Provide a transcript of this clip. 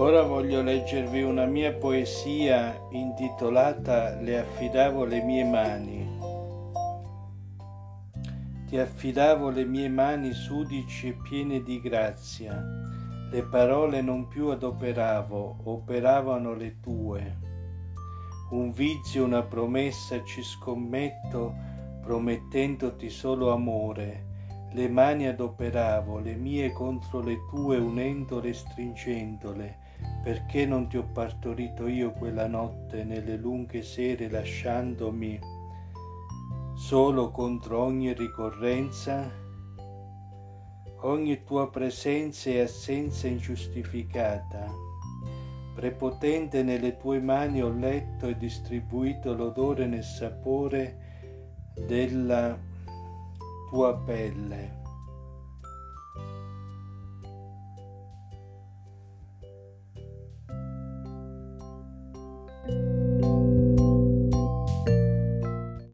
voglio leggervi una mia poesia intitolata Le affidavo le mie mani. Ti affidavo le mie mani sudici e piene di grazia, le parole non più adoperavo, operavano le tue. Un vizio, una promessa ci scommetto, promettendoti solo amore, le mani adoperavo, le mie contro le tue, unendole e stringendole, perché non ti ho partorito io quella notte nelle lunghe sere lasciandomi solo contro ogni ricorrenza? Ogni tua presenza e assenza ingiustificata. Prepotente nelle tue mani ho letto e distribuito l'odore nel sapore della tua pelle.